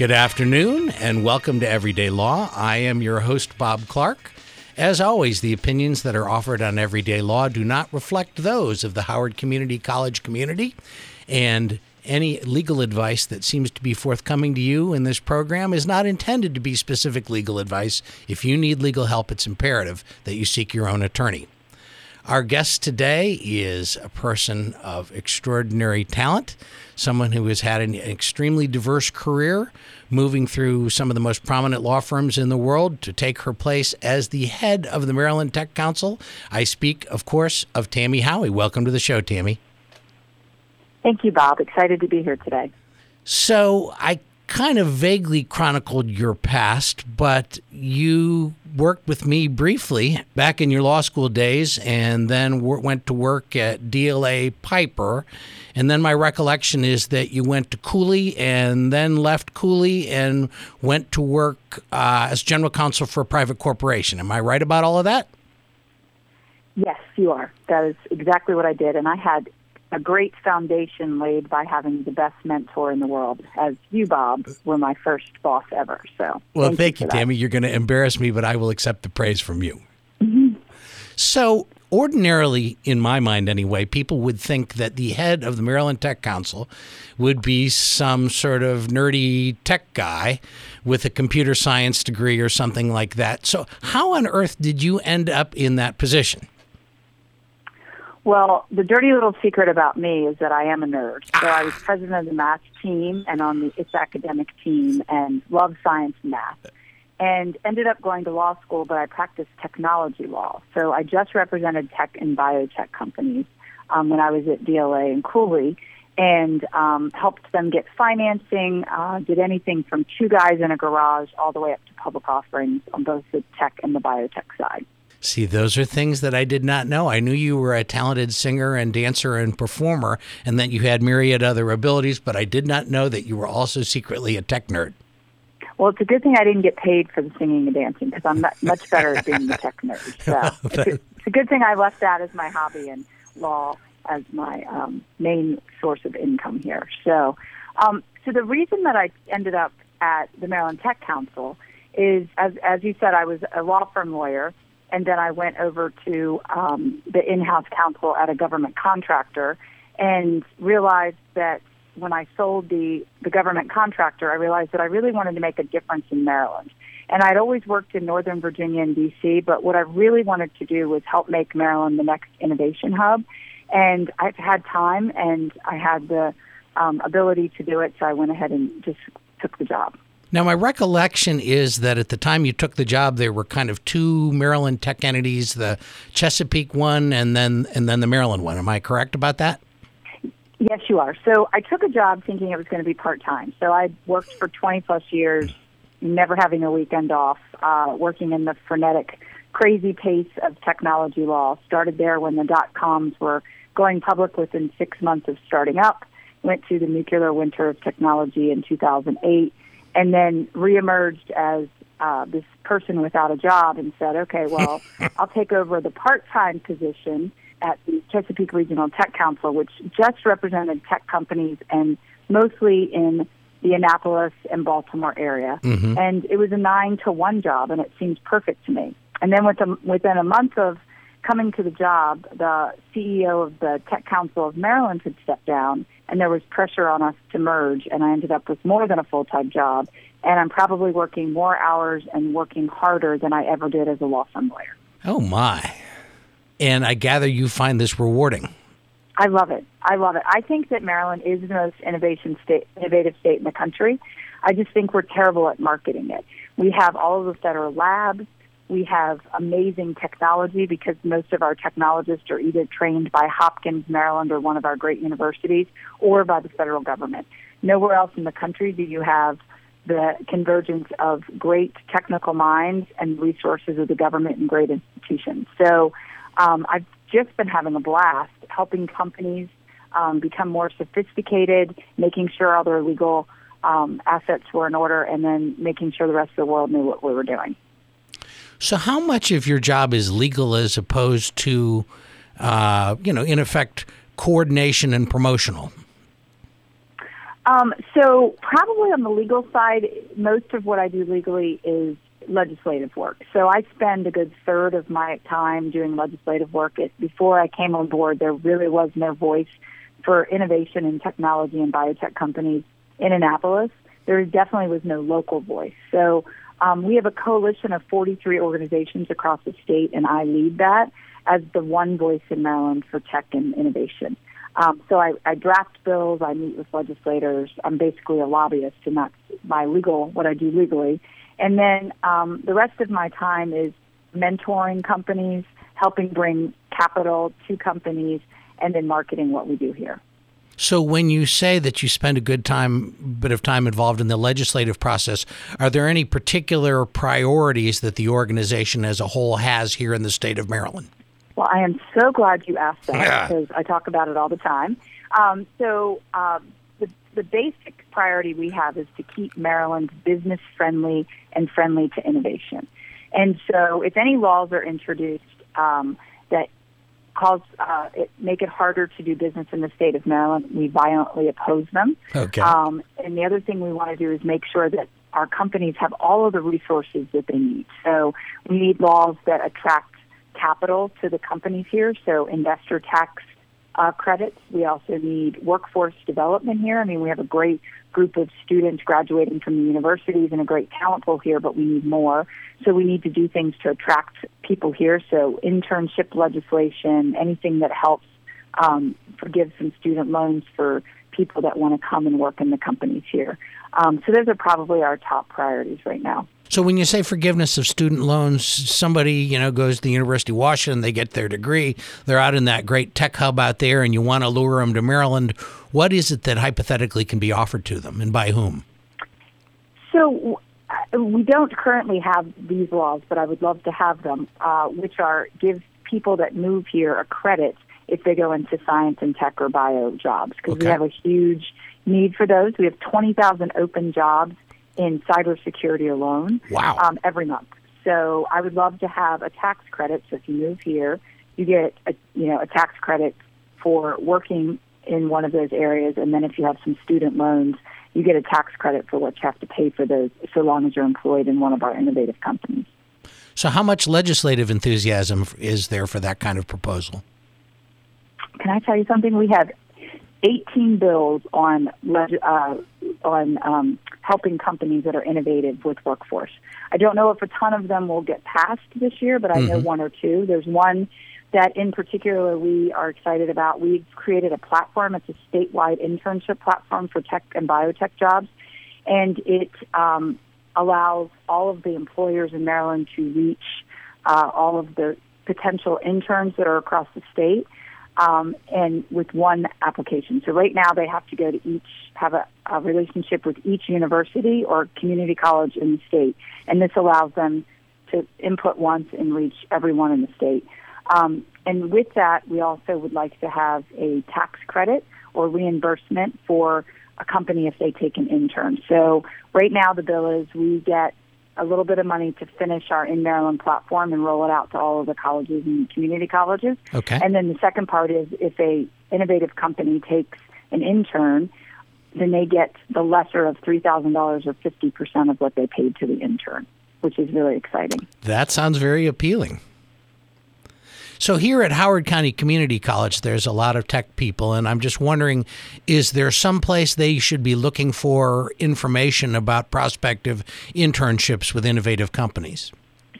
Good afternoon and welcome to Everyday Law. I am your host, Bob Clark. As always, the opinions that are offered on Everyday Law do not reflect those of the Howard Community College community, and any legal advice that seems to be forthcoming to you in this program is not intended to be specific legal advice. If you need legal help, it's imperative that you seek your own attorney. Our guest today is a person of extraordinary talent, someone who has had an extremely diverse career, moving through some of the most prominent law firms in the world to take her place as the head of the Maryland Tech Council. I speak, of course, of Tami Howie. Welcome to the show, Tami. Thank you, Bob. Excited to be here today. So, I kind of vaguely chronicled your past, but you worked with me briefly back in your law school days and then went to work at DLA Piper. And then my recollection is that you went to Cooley and then left Cooley and went to work uh, as general counsel for a private corporation. Am I right about all of that? Yes, you are. That is exactly what I did. And I had a great foundation laid by having the best mentor in the world, as you, Bob, were my first boss ever. So, well, thank, thank you, you Tami. You're going to embarrass me, but I will accept the praise from you. Mm-hmm. So, ordinarily, in my mind anyway, people would think that the head of the Maryland Tech Council would be some sort of nerdy tech guy with a computer science degree or something like that. So, how on earth did you end up in that position? Well, the dirty little secret about me is that I am a nerd. So I was president of the math team and on the its academic team and loved science and math. And ended up going to law school, but I practiced technology law. So I just represented tech and biotech companies um, when I was at DLA and Cooley and um, helped them get financing, uh, did anything from two guys in a garage all the way up to public offerings on both the tech and the biotech side. See, those are things that I did not know. I knew you were a talented singer and dancer and performer, and that you had myriad other abilities, but I did not know that you were also secretly a tech nerd. Well, it's a good thing I didn't get paid for the singing and dancing because I'm much better at being the tech nerd. So it's, a, it's a good thing I left that as my hobby and law as my um, main source of income here. So, um, so the reason that I ended up at the Maryland Tech Council is, as as you said, I was a law firm lawyer and then I went over to um, the in-house counsel at a government contractor and realized that when I sold the the government contractor, I realized that I really wanted to make a difference in Maryland. And I'd always worked in Northern Virginia and DC, but what I really wanted to do was help make Maryland the next innovation hub. And I've had time and I had the um, ability to do it, so I went ahead and just took the job. Now, my recollection is that at the time you took the job, there were kind of two Maryland tech entities: the Chesapeake one, and then and then the Maryland one. Am I correct about that? Yes, you are. So I took a job thinking it was going to be part time. So I worked for 20 plus years, never having a weekend off, uh, working in the frenetic, crazy pace of technology law. Started there when the dot coms were going public within six months of starting up. Went through the nuclear winter of technology in 2008 and then reemerged as uh, this person without a job and said, okay, well, I'll take over the part-time position at the Chesapeake Regional Tech Council, which just represented tech companies and mostly in the Annapolis and Baltimore area. Mm-hmm. And it was a nine to one job, and it seemed perfect to me. And then within, within a month of coming to the job, the CEO of the Tech Council of Maryland had stepped down, and there was pressure on us to merge, and I ended up with more than a full time job. And I'm probably working more hours and working harder than I ever did as a law firm lawyer. Oh, my. And I gather you find this rewarding. I love it. I love it. I think that Maryland is the most innovation state, innovative state in the country. I just think we're terrible at marketing it. We have all of the federal labs. We have amazing technology because most of our technologists are either trained by Hopkins, Maryland, or one of our great universities, or by the federal government. Nowhere else in the country do you have the convergence of great technical minds and resources of the government and great institutions. So um, I've just been having a blast helping companies um, become more sophisticated, making sure all their legal um, assets were in order, and then making sure the rest of the world knew what we were doing. So, how much of your job is legal as opposed to, uh, you know, in effect, coordination and promotional? Um, so probably on the legal side, most of what I do legally is legislative work. So I spend a good third of my time doing legislative work. It, before I came on board, there really was no voice for innovation in technology and biotech companies in Annapolis. There definitely was no local voice. So um, we have a coalition of 43 organizations across the state, and I lead that as the one voice in Maryland for tech and innovation. Um, so I, I draft bills, I meet with legislators. I'm basically a lobbyist, and that's my legal what I do legally. And then um, the rest of my time is mentoring companies, helping bring capital to companies, and then marketing what we do here. So, when you say that you spend a good time, bit of time involved in the legislative process, are there any particular priorities that the organization as a whole has here in the state of Maryland? Well, I am so glad you asked that because I talk about it all the time. Um, so, um, the, the basic priority we have is to keep Maryland business friendly and friendly to innovation. And so, if any laws are introduced um, that cause uh, it make it harder to do business in the state of Maryland, we violently oppose them. Okay. Um, and the other thing we want to do is make sure that our companies have all of the resources that they need. So we need laws that attract capital to the companies here. So investor tax uh, credits. We also need workforce development here. I mean, we have a great group of students graduating from the universities and a great talent pool here, but we need more. So we need to do things to attract people here. So internship legislation, anything that helps um, forgive some student loans for people that want to come and work in the companies here. Um, so those are probably our top priorities right now. So when you say forgiveness of student loans, somebody, you know, goes to the University of Washington, they get their degree, they're out in that great tech hub out there and you want to lure them to Maryland, what is it that hypothetically can be offered to them and by whom? So uh, we don't currently have these laws, but I would love to have them, uh, which are give people that move here a credit if they go into science and tech or bio jobs because Okay. we have a huge need for those. We have 20,000 open jobs in cybersecurity alone Wow. um, every month. So I would love to have a tax credit. So if you move here, you get a, you know a tax credit for working in one of those areas, and then if you have some student loans, you get a tax credit for what you have to pay for those, so long as you're employed in one of our innovative companies. So how much legislative enthusiasm is there for that kind of proposal? Can I tell you something? We have 18 bills on uh, on um, helping companies that are innovative with workforce. I don't know if a ton of them will get passed this year, but I know one or two. There's one that in particular we are excited about. We've created a platform. It's a statewide internship platform for tech and biotech jobs, and it um, allows all of the employers in Maryland to reach uh, all of the potential interns that are across the state um, and with one application. So right now they have to go to each have a, a relationship with each university or community college in the state, and this allows them to input once and reach everyone in the state. Um, and with that, we also would like to have a tax credit or reimbursement for a company if they take an intern. So right now the bill is we get a little bit of money to finish our in Maryland platform and roll it out to all of the colleges and community colleges. Okay. And then the second part is if a innovative company takes an intern, then they get the lesser of three thousand dollars or fifty percent of what they paid to the intern, which is really exciting. That sounds very appealing. So here at Howard County Community College, there's a lot of tech people, and I'm just wondering, is there some place they should be looking for information about prospective internships with innovative companies?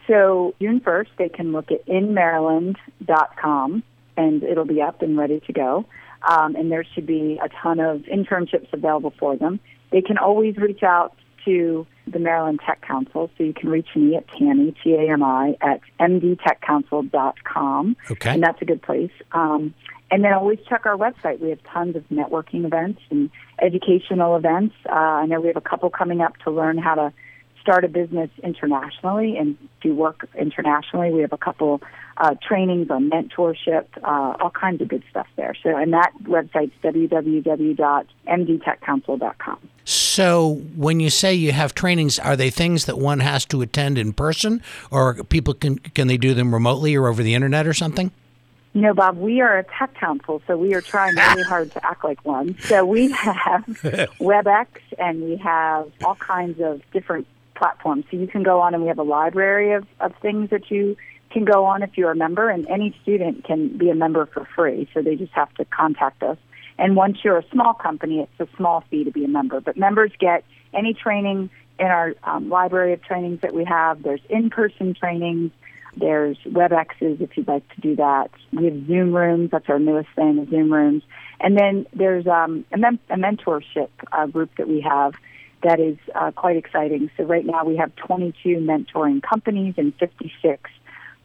So June first, they can look at inmaryland.com, and it'll be up and ready to go. Um, and there should be a ton of internships available for them. They can always reach out to the Maryland Tech Council, so you can reach me at Tami, T-A-M-I, at mdtechcouncil.com. Okay. And that's a good place. Um, and then always check our website. We have tons of networking events and educational events. Uh, I know we have a couple coming up to learn how to start a business internationally and do work internationally. We have a couple uh, trainings on mentorship, uh, all kinds of good stuff there. So, and that website's www.mdtechcouncil.com. So when you say you have trainings, are they things that one has to attend in person, or people can can they do them remotely or over the internet or something? You know, Bob, we are a tech council, so we are trying really hard to act like one. So we have WebEx and we have all kinds of different platforms. So you can go on and we have a library of, of things that you can go on if you're a member, and any student can be a member for free. So they just have to contact us. And once you're a small company, it's a small fee to be a member. But members get any training in our um, library of trainings that we have. There's in-person trainings. There's WebExes if you'd like to do that. We have Zoom rooms. That's our newest thing, the Zoom rooms. And then there's um, a, mem- a mentorship uh, group that we have that is uh, quite exciting. So right now we have 22 mentoring companies and 56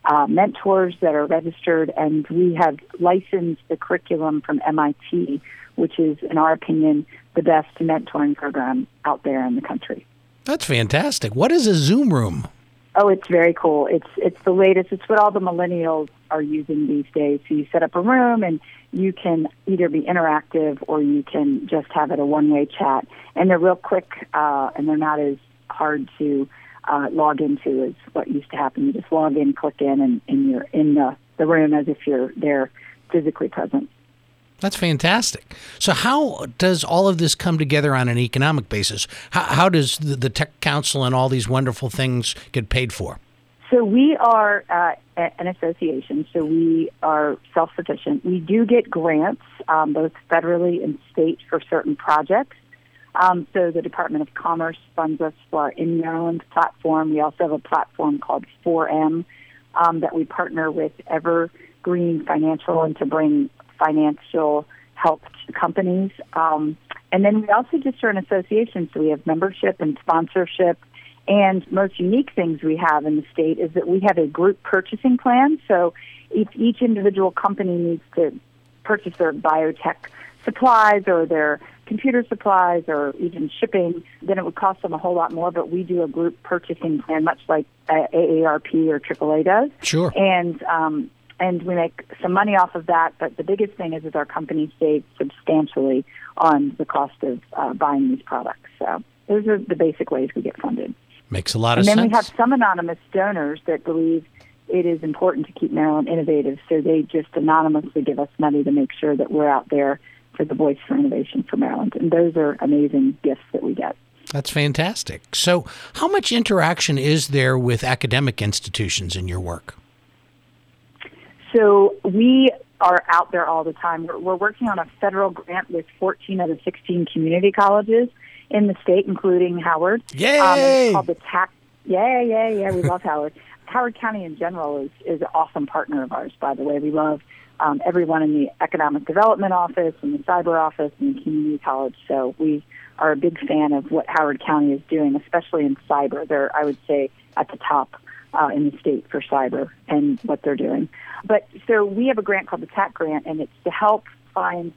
uh, mentors that are registered, and we have licensed the curriculum from MIT, which is, in our opinion, the best mentoring program out there in the country. That's fantastic. What is a Zoom room? Oh, it's very cool. It's it's the latest. It's what all the millennials are using these days. So you set up a room and you can either be interactive or you can just have it a one-way chat. And they're real quick uh, and they're not as hard to uh, log into is what used to happen. You just log in, click in, and, and you're in the, the room as if you're there physically present. That's fantastic. So, how does all of this come together on an economic basis? How, how does the, the, Tech Council and all these wonderful things get paid for? So, we are uh, an association, so we are self sufficient. We do get grants, um, both federally and state, for certain projects. Um, so, the Department of Commerce funds us for our In Maryland platform. We also have a platform called 4M um, that we partner with Evergreen Financial and to bring financial help to companies. Um, and then we also just are an association, so we have membership and sponsorship. And most unique things we have in the state is that we have a group purchasing plan. So if each individual company needs to purchase their biotech supplies or their computer supplies or even shipping, then it would cost them a whole lot more. But we do a group purchasing plan, much like AARP or AAA does. Sure. And um, and we make some money off of that. But the biggest thing is, is our company saves substantially on the cost of uh, buying these products. So those are the basic ways we get funded. Makes a lot of sense. And then we have some anonymous donors that believe it is important to keep Maryland innovative, so they just anonymously give us money to make sure that we're out there for the voice for innovation for Maryland. And those are amazing gifts that we get. That's fantastic. So, how much interaction is there with academic institutions in your work? So we are out there all the time. We're, we're working on a federal grant with 14 of the 16 community colleges in the state, including Howard. Yay! Um, called the TAC. Yeah, yeah, yeah. We love Howard. Howard County in general is is an awesome partner of ours. By the way, we love um, everyone in the economic development office and the cyber office and the community college. So we are a big fan of what Howard County is doing, especially in cyber. They're, I would say, at the top uh, in the state for cyber and what they're doing. But so we have a grant called the TAC grant, and it's to help find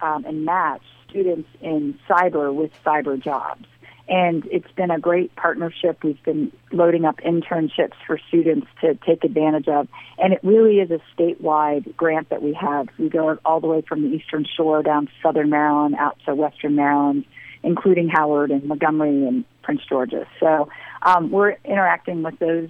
um, and match students in cyber with cyber jobs. And it's been a great partnership. We've been loading up internships for students to take advantage of. And it really is a statewide grant that we have. We go all the way from the Eastern Shore down to Southern Maryland, out to Western Maryland, including Howard and Montgomery and Prince George's. So um, we're interacting with those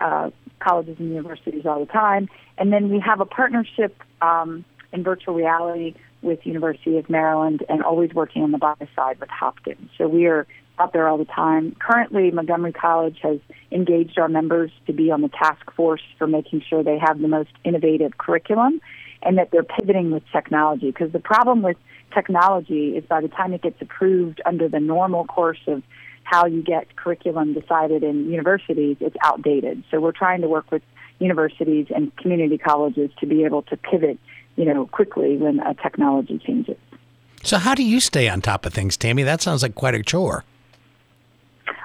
uh, colleges and universities all the time. And then we have a partnership um, in virtual reality with University of Maryland and always working on the bio side with Hopkins. So we are out there all the time. Currently, Montgomery College has engaged our members to be on the task force for making sure they have the most innovative curriculum and that they're pivoting with technology. Because the problem with technology is by the time it gets approved under the normal course of how you get curriculum decided in universities, it's outdated. So we're trying to work with universities and community colleges to be able to pivot, you know, quickly when a technology changes. So how do you stay on top of things, Tami? That sounds like quite a chore.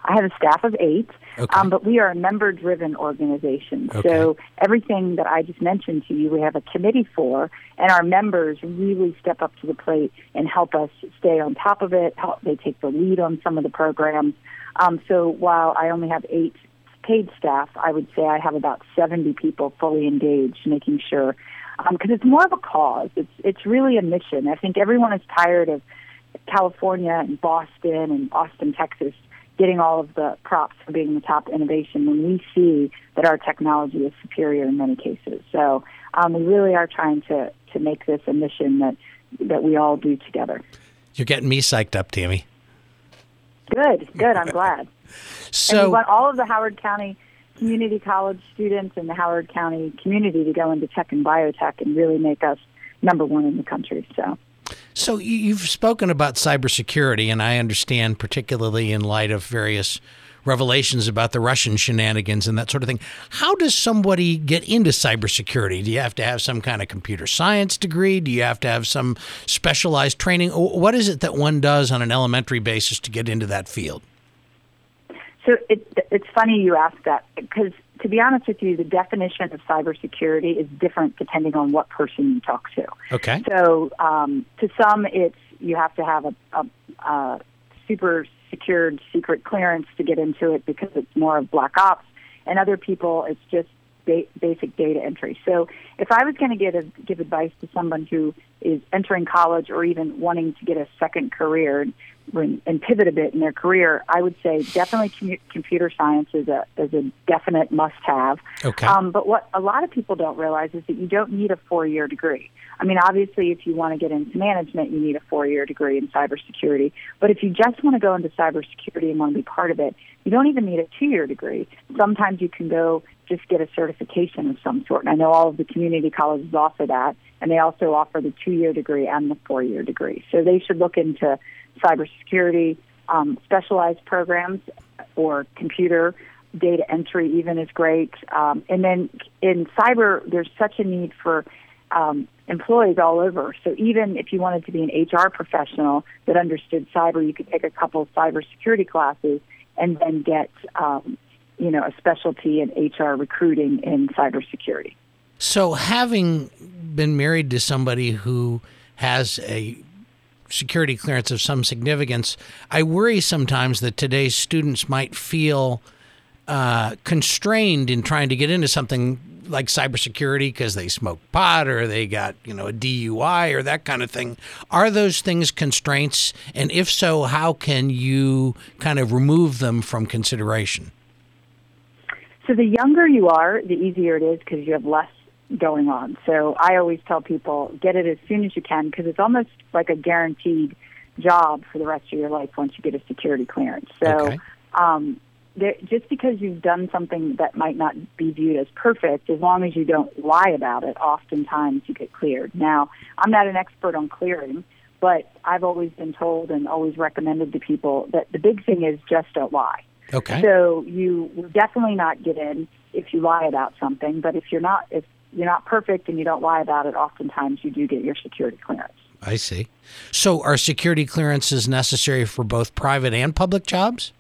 I have a staff of eight, okay. um, but we are a member-driven organization. Okay. So everything that I just mentioned to you, we have a committee for, and our members really step up to the plate and help us stay on top of it. Help, they take the lead on some of the programs. Um, so while I only have eight paid staff, I would say I have about 70 people fully engaged, making sure because um, it's more of a cause. It's it's really a mission. I think everyone is tired of California and Boston and Austin, Texas getting all of the props for being the top innovation when we see that our technology is superior in many cases. So um, we really are trying to, to make this a mission that, that we all do together. You're getting me psyched up, Tami. Good, good. I'm glad. so and we want all of the Howard County community college students and the Howard County community to go into tech and biotech and really make us number one in the country. So. So you've spoken about cybersecurity, and I understand, particularly in light of various revelations about the Russian shenanigans and that sort of thing. How does somebody get into cybersecurity? Do you have to have some kind of computer science degree? Do you have to have some specialized training? What is it that one does on an elementary basis to get into that field? So it, it's funny you ask that because to be honest with you, the definition of cybersecurity is different depending on what person you talk to. Okay. So um, to some, it's you have to have a, a, a super secured secret clearance to get into it because it's more of black ops, and other people, it's just ba- basic data entry. So if I was going to give give advice to someone who is entering college or even wanting to get a second career, and pivot a bit in their career, I would say definitely computer science is a is a definite must have. Okay. Um, but what a lot of people don't realize is that you don't need a four year degree. I mean, obviously, if you want to get into management, you need a four year degree in cybersecurity. But if you just want to go into cybersecurity and want to be part of it, you don't even need a two year degree. Sometimes you can go just get a certification of some sort. And I know all of the community colleges offer that, and they also offer the two year degree and the four year degree. So they should look into cybersecurity, um, specialized programs, or computer data entry even is great. Um, and then in cyber, there's such a need for um, employees all over. So even if you wanted to be an HR professional that understood cyber, you could take a couple of cybersecurity classes and then get, um, you know, a specialty in HR recruiting in cybersecurity. So having been married to somebody who has a security clearance of some significance, I worry sometimes that today's students might feel uh, constrained in trying to get into something like cybersecurity because they smoke pot or they got you know a DUI or that kind of thing. Are those things constraints? And if so, how can you kind of remove them from consideration? So the younger you are, the easier it is because you have less going on. So I always tell people get it as soon as you can because it's almost like a guaranteed job for the rest of your life once you get a security clearance. So okay. um, there, just because you've done something that might not be viewed as perfect, as long as you don't lie about it, oftentimes you get cleared. Now, I'm not an expert on clearing, but I've always been told and always recommended to people that the big thing is just don't lie. Okay. So you will definitely not get in if you lie about something, but if you're not if you're not perfect and you don't lie about it, oftentimes you do get your security clearance. I see. So are security clearances necessary for both private and public jobs?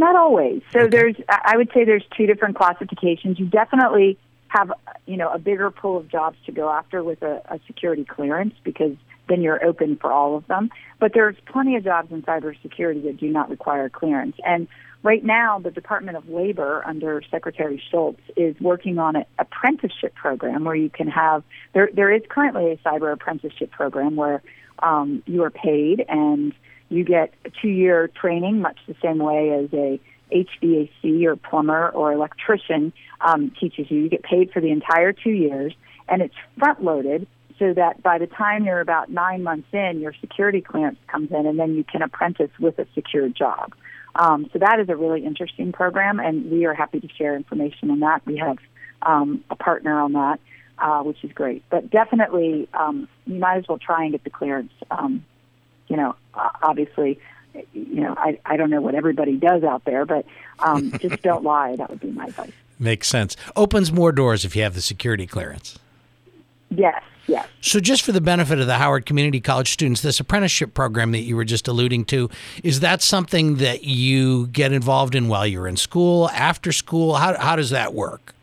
Not always. So Okay. there's, I would say there's two different classifications. You definitely have, you know, a bigger pool of jobs to go after with a, a security clearance because then you're open for all of them. But there's plenty of jobs in cybersecurity that do not require clearance. And right now, the Department of Labor under Secretary Schultz is working on an apprenticeship program where you can have, there, there is currently a cyber apprenticeship program where um, you are paid and you get a two-year training, much the same way as a HVAC or plumber or electrician um, teaches you. You get paid for the entire two years, and it's front-loaded so that by the time you're about nine months in, your security clearance comes in, and then you can apprentice with a secure job. Um, so that is a really interesting program, and we are happy to share information on that. We have um, a partner on that, uh, which is great. But definitely, um, you might as well try and get the clearance. Um, you know, obviously, you know, I, I don't know what everybody does out there, but um, just don't lie. That would be my advice. Makes sense. Opens more doors if you have the security clearance. Yes, yes. So, just for the benefit of the Howard Community College students, this apprenticeship program that you were just alluding to, is that something that you get involved in while you're in school, after school? How, how does that work?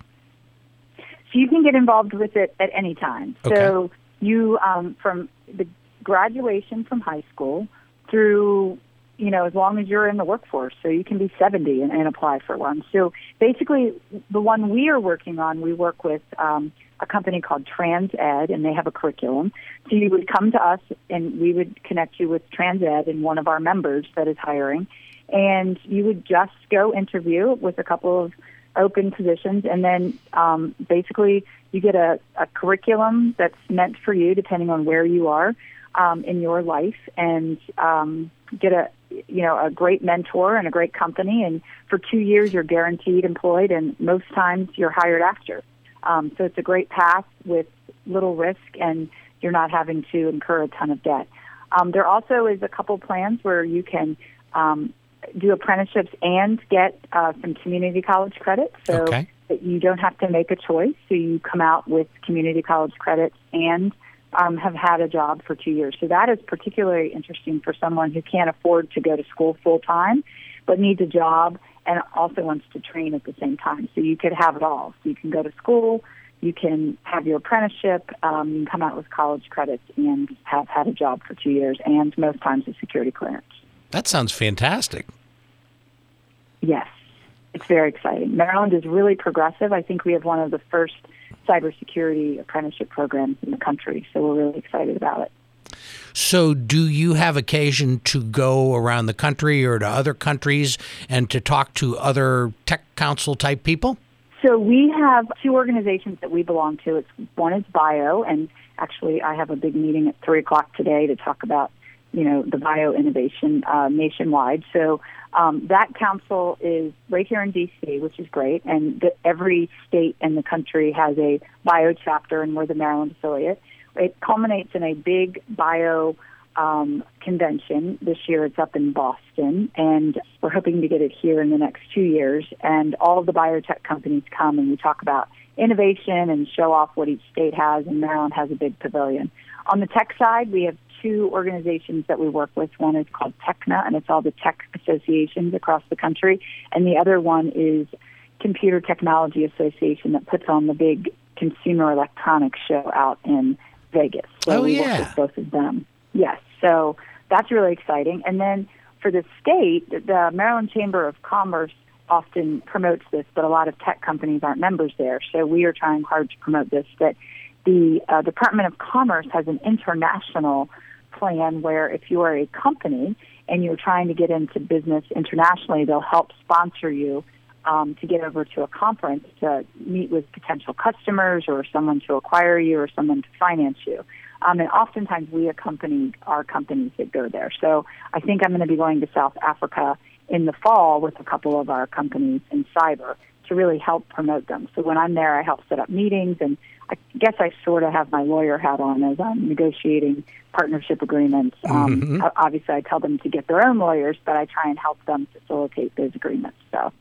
So you can get involved with it at any time. Okay. So you, um, from the graduation from high school through, you know, as long as you're in the workforce, so you can be 70 and, and apply for one. So basically, the one we are working on, we work with um, a company called TranZed, and they have a curriculum. So you would come to us, and we would connect you with TranZed and one of our members that is hiring, and you would just go interview with a couple of open positions, and then um, basically you get a, a curriculum that's meant for you, depending on where you are um, in your life, and um, get a you know a great mentor and a great company. And for two years, you're guaranteed employed, and most times you're hired after. Um, so it's a great path with little risk, and you're not having to incur a ton of debt. Um, there also is a couple plans where you can um, do apprenticeships and get uh, some community college credits. So Okay. that you don't have to make a choice. So you come out with community college credits and um, have had a job for two years. So that is particularly interesting for someone who can't afford to go to school full time, but needs a job and also wants to train at the same time. So you could have it all. So you can go to school, you can have your apprenticeship, um, you can come out with college credits and have had a job for two years, and most times a security clearance. That sounds fantastic. Yes, it's very exciting. Maryland is really progressive. I think we have one of the first cybersecurity apprenticeship programs in the country, so we're really excited about it. So, do you have occasion to go around the country or to other countries and to talk to other tech council type people? So we have two organizations that we belong to. It's one is Bio, and actually I have a big meeting at three o'clock today to talk about you know the bio innovation uh, nationwide. So um, that council is right here in DC, which is great, and the, every state in the country has a bio chapter, and we're the Maryland affiliate. It culminates in a big bio um, convention. This year it's up in Boston, and we're hoping to get it here in the next two years. And all the biotech companies come and we talk about innovation and show off what each state has, and Maryland has a big pavilion. On the tech side, we have two organizations that we work with. One is called TECNA, and it's all the tech associations across the country, and the other one is Computer Technology Association that puts on the big consumer electronics show out in Vegas. So Oh, we yeah. work with both of them. Yes, so that's really exciting. And then for the state, the Maryland Chamber of Commerce often promotes this, but a lot of tech companies aren't members there. So we are trying hard to promote this. That the uh, Department of Commerce has an international plan where if you are a company and you're trying to get into business internationally, they'll help sponsor you um, to get over to a conference to meet with potential customers or someone to acquire you or someone to finance you. Um, and oftentimes we accompany our companies that go there. So I think I'm going to be going to South Africa in the fall with a couple of our companies in cyber to really help promote them. So when I'm there, I help set up meetings, and I guess I sort of have my lawyer hat on as I'm negotiating partnership agreements. Um, o- Obviously, I tell them to get their own lawyers, but I try and help them facilitate those agreements. So.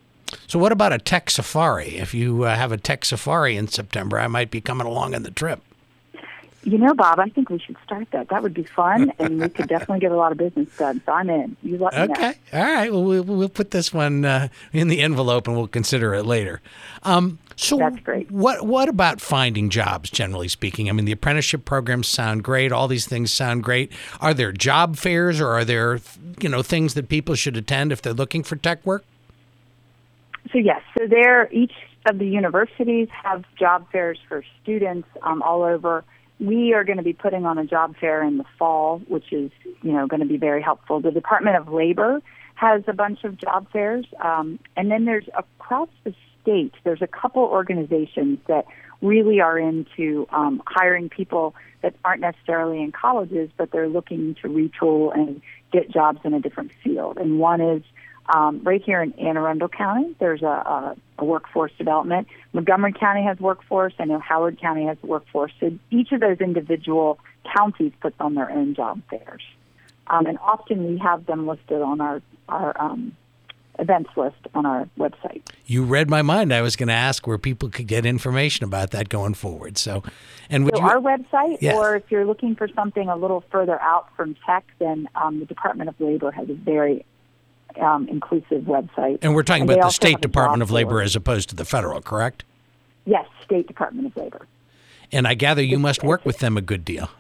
So, what about a tech safari? If you uh, have a tech safari in September, I might be coming along on the trip. You know, Bob, I think we should start that. That would be fun, and we could definitely get a lot of business done. So I'm in. You let me know. Okay. All right. Well, we'll, we'll put this one uh, in the envelope and we'll consider it later. Um, so, That's great. What What about finding jobs? Generally speaking, I mean, the apprenticeship programs sound great. All these things sound great. Are there job fairs, or are there, you know, things that people should attend if they're looking for tech work? So yes, so there each of the universities have job fairs for students um, all over. We are going to be putting on a job fair in the fall, which is you know going to be very helpful. The Department of Labor has a bunch of job fairs, um, and then there's across the state. There's a couple organizations that really are into um, hiring people that aren't necessarily in colleges, but they're looking to retool and get jobs in a different field. And one is um, right here in Anne Arundel County, there's a, a, a workforce development. Montgomery County has workforce. I know Howard County has workforce. So each of those individual counties puts on their own job fairs. Um, and often we have them listed on our, our um, events list on our website. You read my mind. I was going to ask where people could get information about that going forward. So, and would So you? our website, Yes. or if you're looking for something a little further out from tech, then um, the Department of Labor has a very um, inclusive website. and we're talking And about the State Department of Labor as opposed to the federal, correct? Yes, State Department of Labor. And I gather you must work with them a good deal.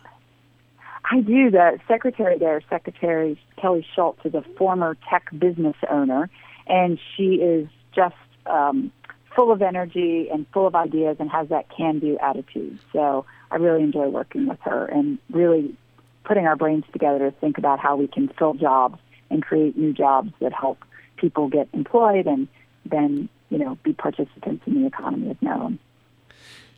I do. The secretary there, Secretary Kelly Schultz, is a former tech business owner, and she is just um, full of energy and full of ideas and has that can-do attitude. So I really enjoy working with her and really putting our brains together to think about how we can fill jobs and create new jobs that help people get employed and then you know be participants in the economy of Maryland.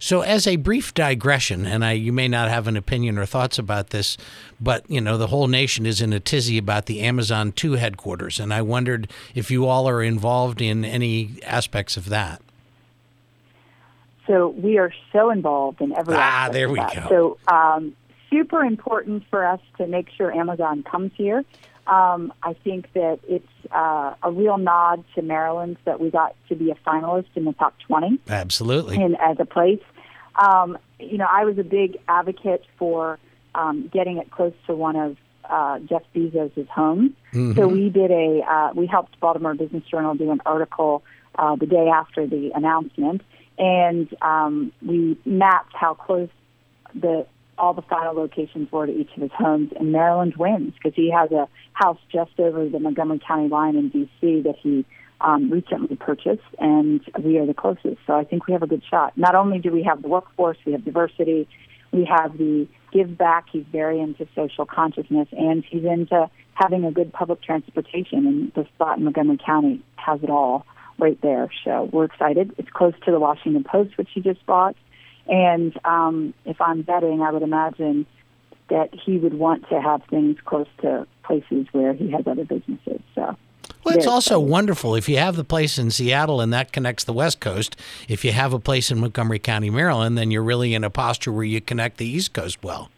So, as a brief digression, and I, you may not have an opinion or thoughts about this, but you know the whole nation is in a tizzy about the Amazon two headquarters, and I wondered if you all are involved in any aspects of that. So we are so involved in every. Ah, there we go. So um, super important for us to make sure Amazon comes here. Um, I think that it's uh, a real nod to Maryland that we got to be a finalist in the top 20. Absolutely. And as a place. Um, you know, I was a big advocate for um, getting it close to one of uh, Jeff Bezos' homes. Mm-hmm. So we did a, uh, we helped Baltimore Business Journal do an article uh, the day after the announcement and um, we mapped how close the all the final locations were to each of his homes. And Maryland wins because he has a house just over the Montgomery County line in D.C. that he um, recently purchased, and we are the closest. So I think we have a good shot. Not only do we have the workforce, we have diversity, we have the give back. He's very into social consciousness, and he's into having a good public transportation. And the spot in Montgomery County has it all right there. So we're excited. It's close to the Washington Post, which he just bought. And um, if I'm betting, I would imagine that he would want to have things close to places where he has other businesses. So. Well, it's also wonderful if you have the place in Seattle and that connects the West Coast. If you have a place in Montgomery County, Maryland, then you're really in a posture where you connect the East Coast well.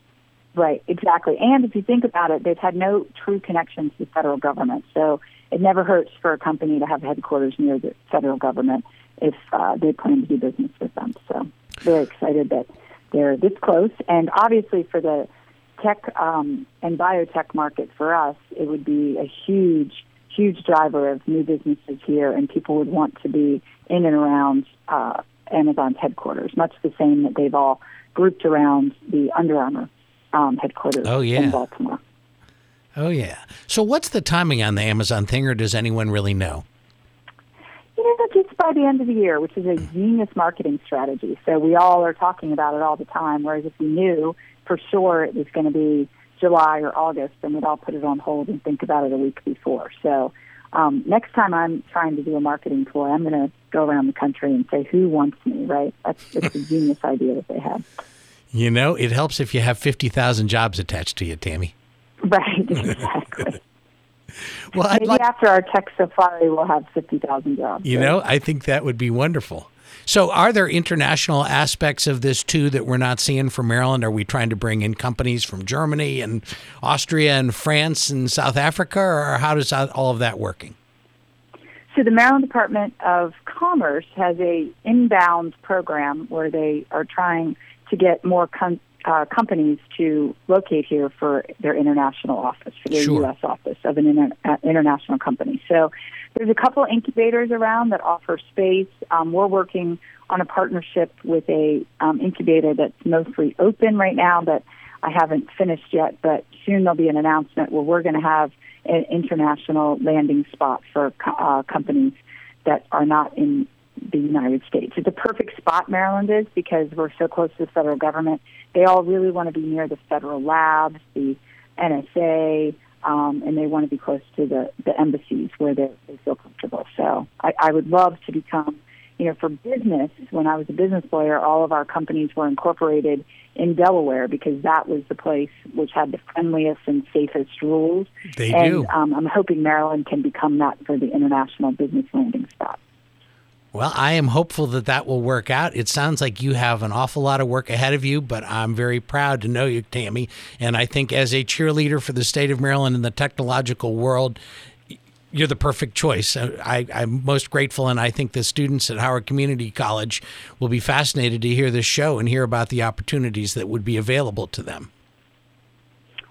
Right, exactly. And if you think about it, they've had no true connections to the federal government. So it never hurts for a company to have headquarters near the federal government if uh, they plan to do business with them. So very excited that they're this close. And obviously for the tech um, and biotech market for us, it would be a huge, huge driver of new businesses here, and people would want to be in and around uh, Amazon's headquarters, much the same that they've all grouped around the Under Armour um, headquarters oh, yeah. in Baltimore. Oh, yeah. So, what's the timing on the Amazon thing, or does anyone really know? You know, just by the end of the year, which is a genius marketing strategy. So, we all are talking about it all the time. Whereas, if we knew for sure it was going to be July or August, then we'd all put it on hold and think about it a week before. So, um, next time I'm trying to do a marketing tour, I'm going to go around the country and say, "Who wants me?" Right? That's just a genius idea that they have. You know, it helps if you have fifty thousand jobs attached to you, Tami. Right, exactly. well, I'd maybe like, after our tech safari, we'll have fifty thousand jobs. You know, I think that would be wonderful. So, are there international aspects of this too that we're not seeing from Maryland? Are we trying to bring in companies from Germany and Austria and France and South Africa, or how does all of that working? So, the Maryland Department of Commerce has a inbound program where they are trying to get more con- uh, companies to locate here for their international office, for their sure. U.S. office of an inter- uh, international company. So there's a couple of incubators around that offer space. Um, we're working on a partnership with a um, incubator that's mostly open right now, but I haven't finished yet. But soon there'll be an announcement where we're going to have an international landing spot for uh, companies that are not in the United States. It's a perfect spot, Maryland is, because we're so close to the federal government. They all really want to be near the federal labs, the NSA, um, and they want to be close to the, the embassies where they, they feel comfortable. So I, I would love to become, you know, for business, when I was a business lawyer, all of our companies were incorporated in Delaware because that was the place which had the friendliest and safest rules. They and, do. Um, I'm hoping Maryland can become that for the international business landing spot. Well, I am hopeful that that will work out. It sounds like you have an awful lot of work ahead of you, but I'm very proud to know you, Tami. And I think as a cheerleader for the state of Maryland in the technological world, you're the perfect choice. I, am most grateful, and I think the students at Howard Community College will be fascinated to hear this show and hear about the opportunities that would be available to them.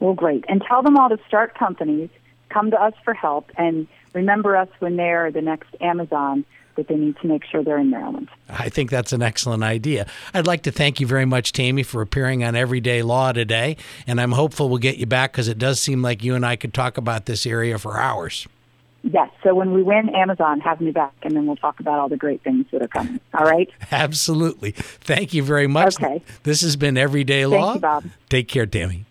Well, great. And tell them all to start companies, come to us for help, and remember us when they're the next Amazon that they need to make sure they're in Maryland. I think that's an excellent idea. I'd like to thank you very much, Tami, for appearing on Everyday Law today, and I'm hopeful we'll get you back because it does seem like you and I could talk about this area for hours. Yes. So when we win Amazon, have me back, and then we'll talk about all the great things that are coming. All right. Absolutely. Thank you very much. Okay. This has been Everyday Law. Thank you, Bob. Take care, Tami.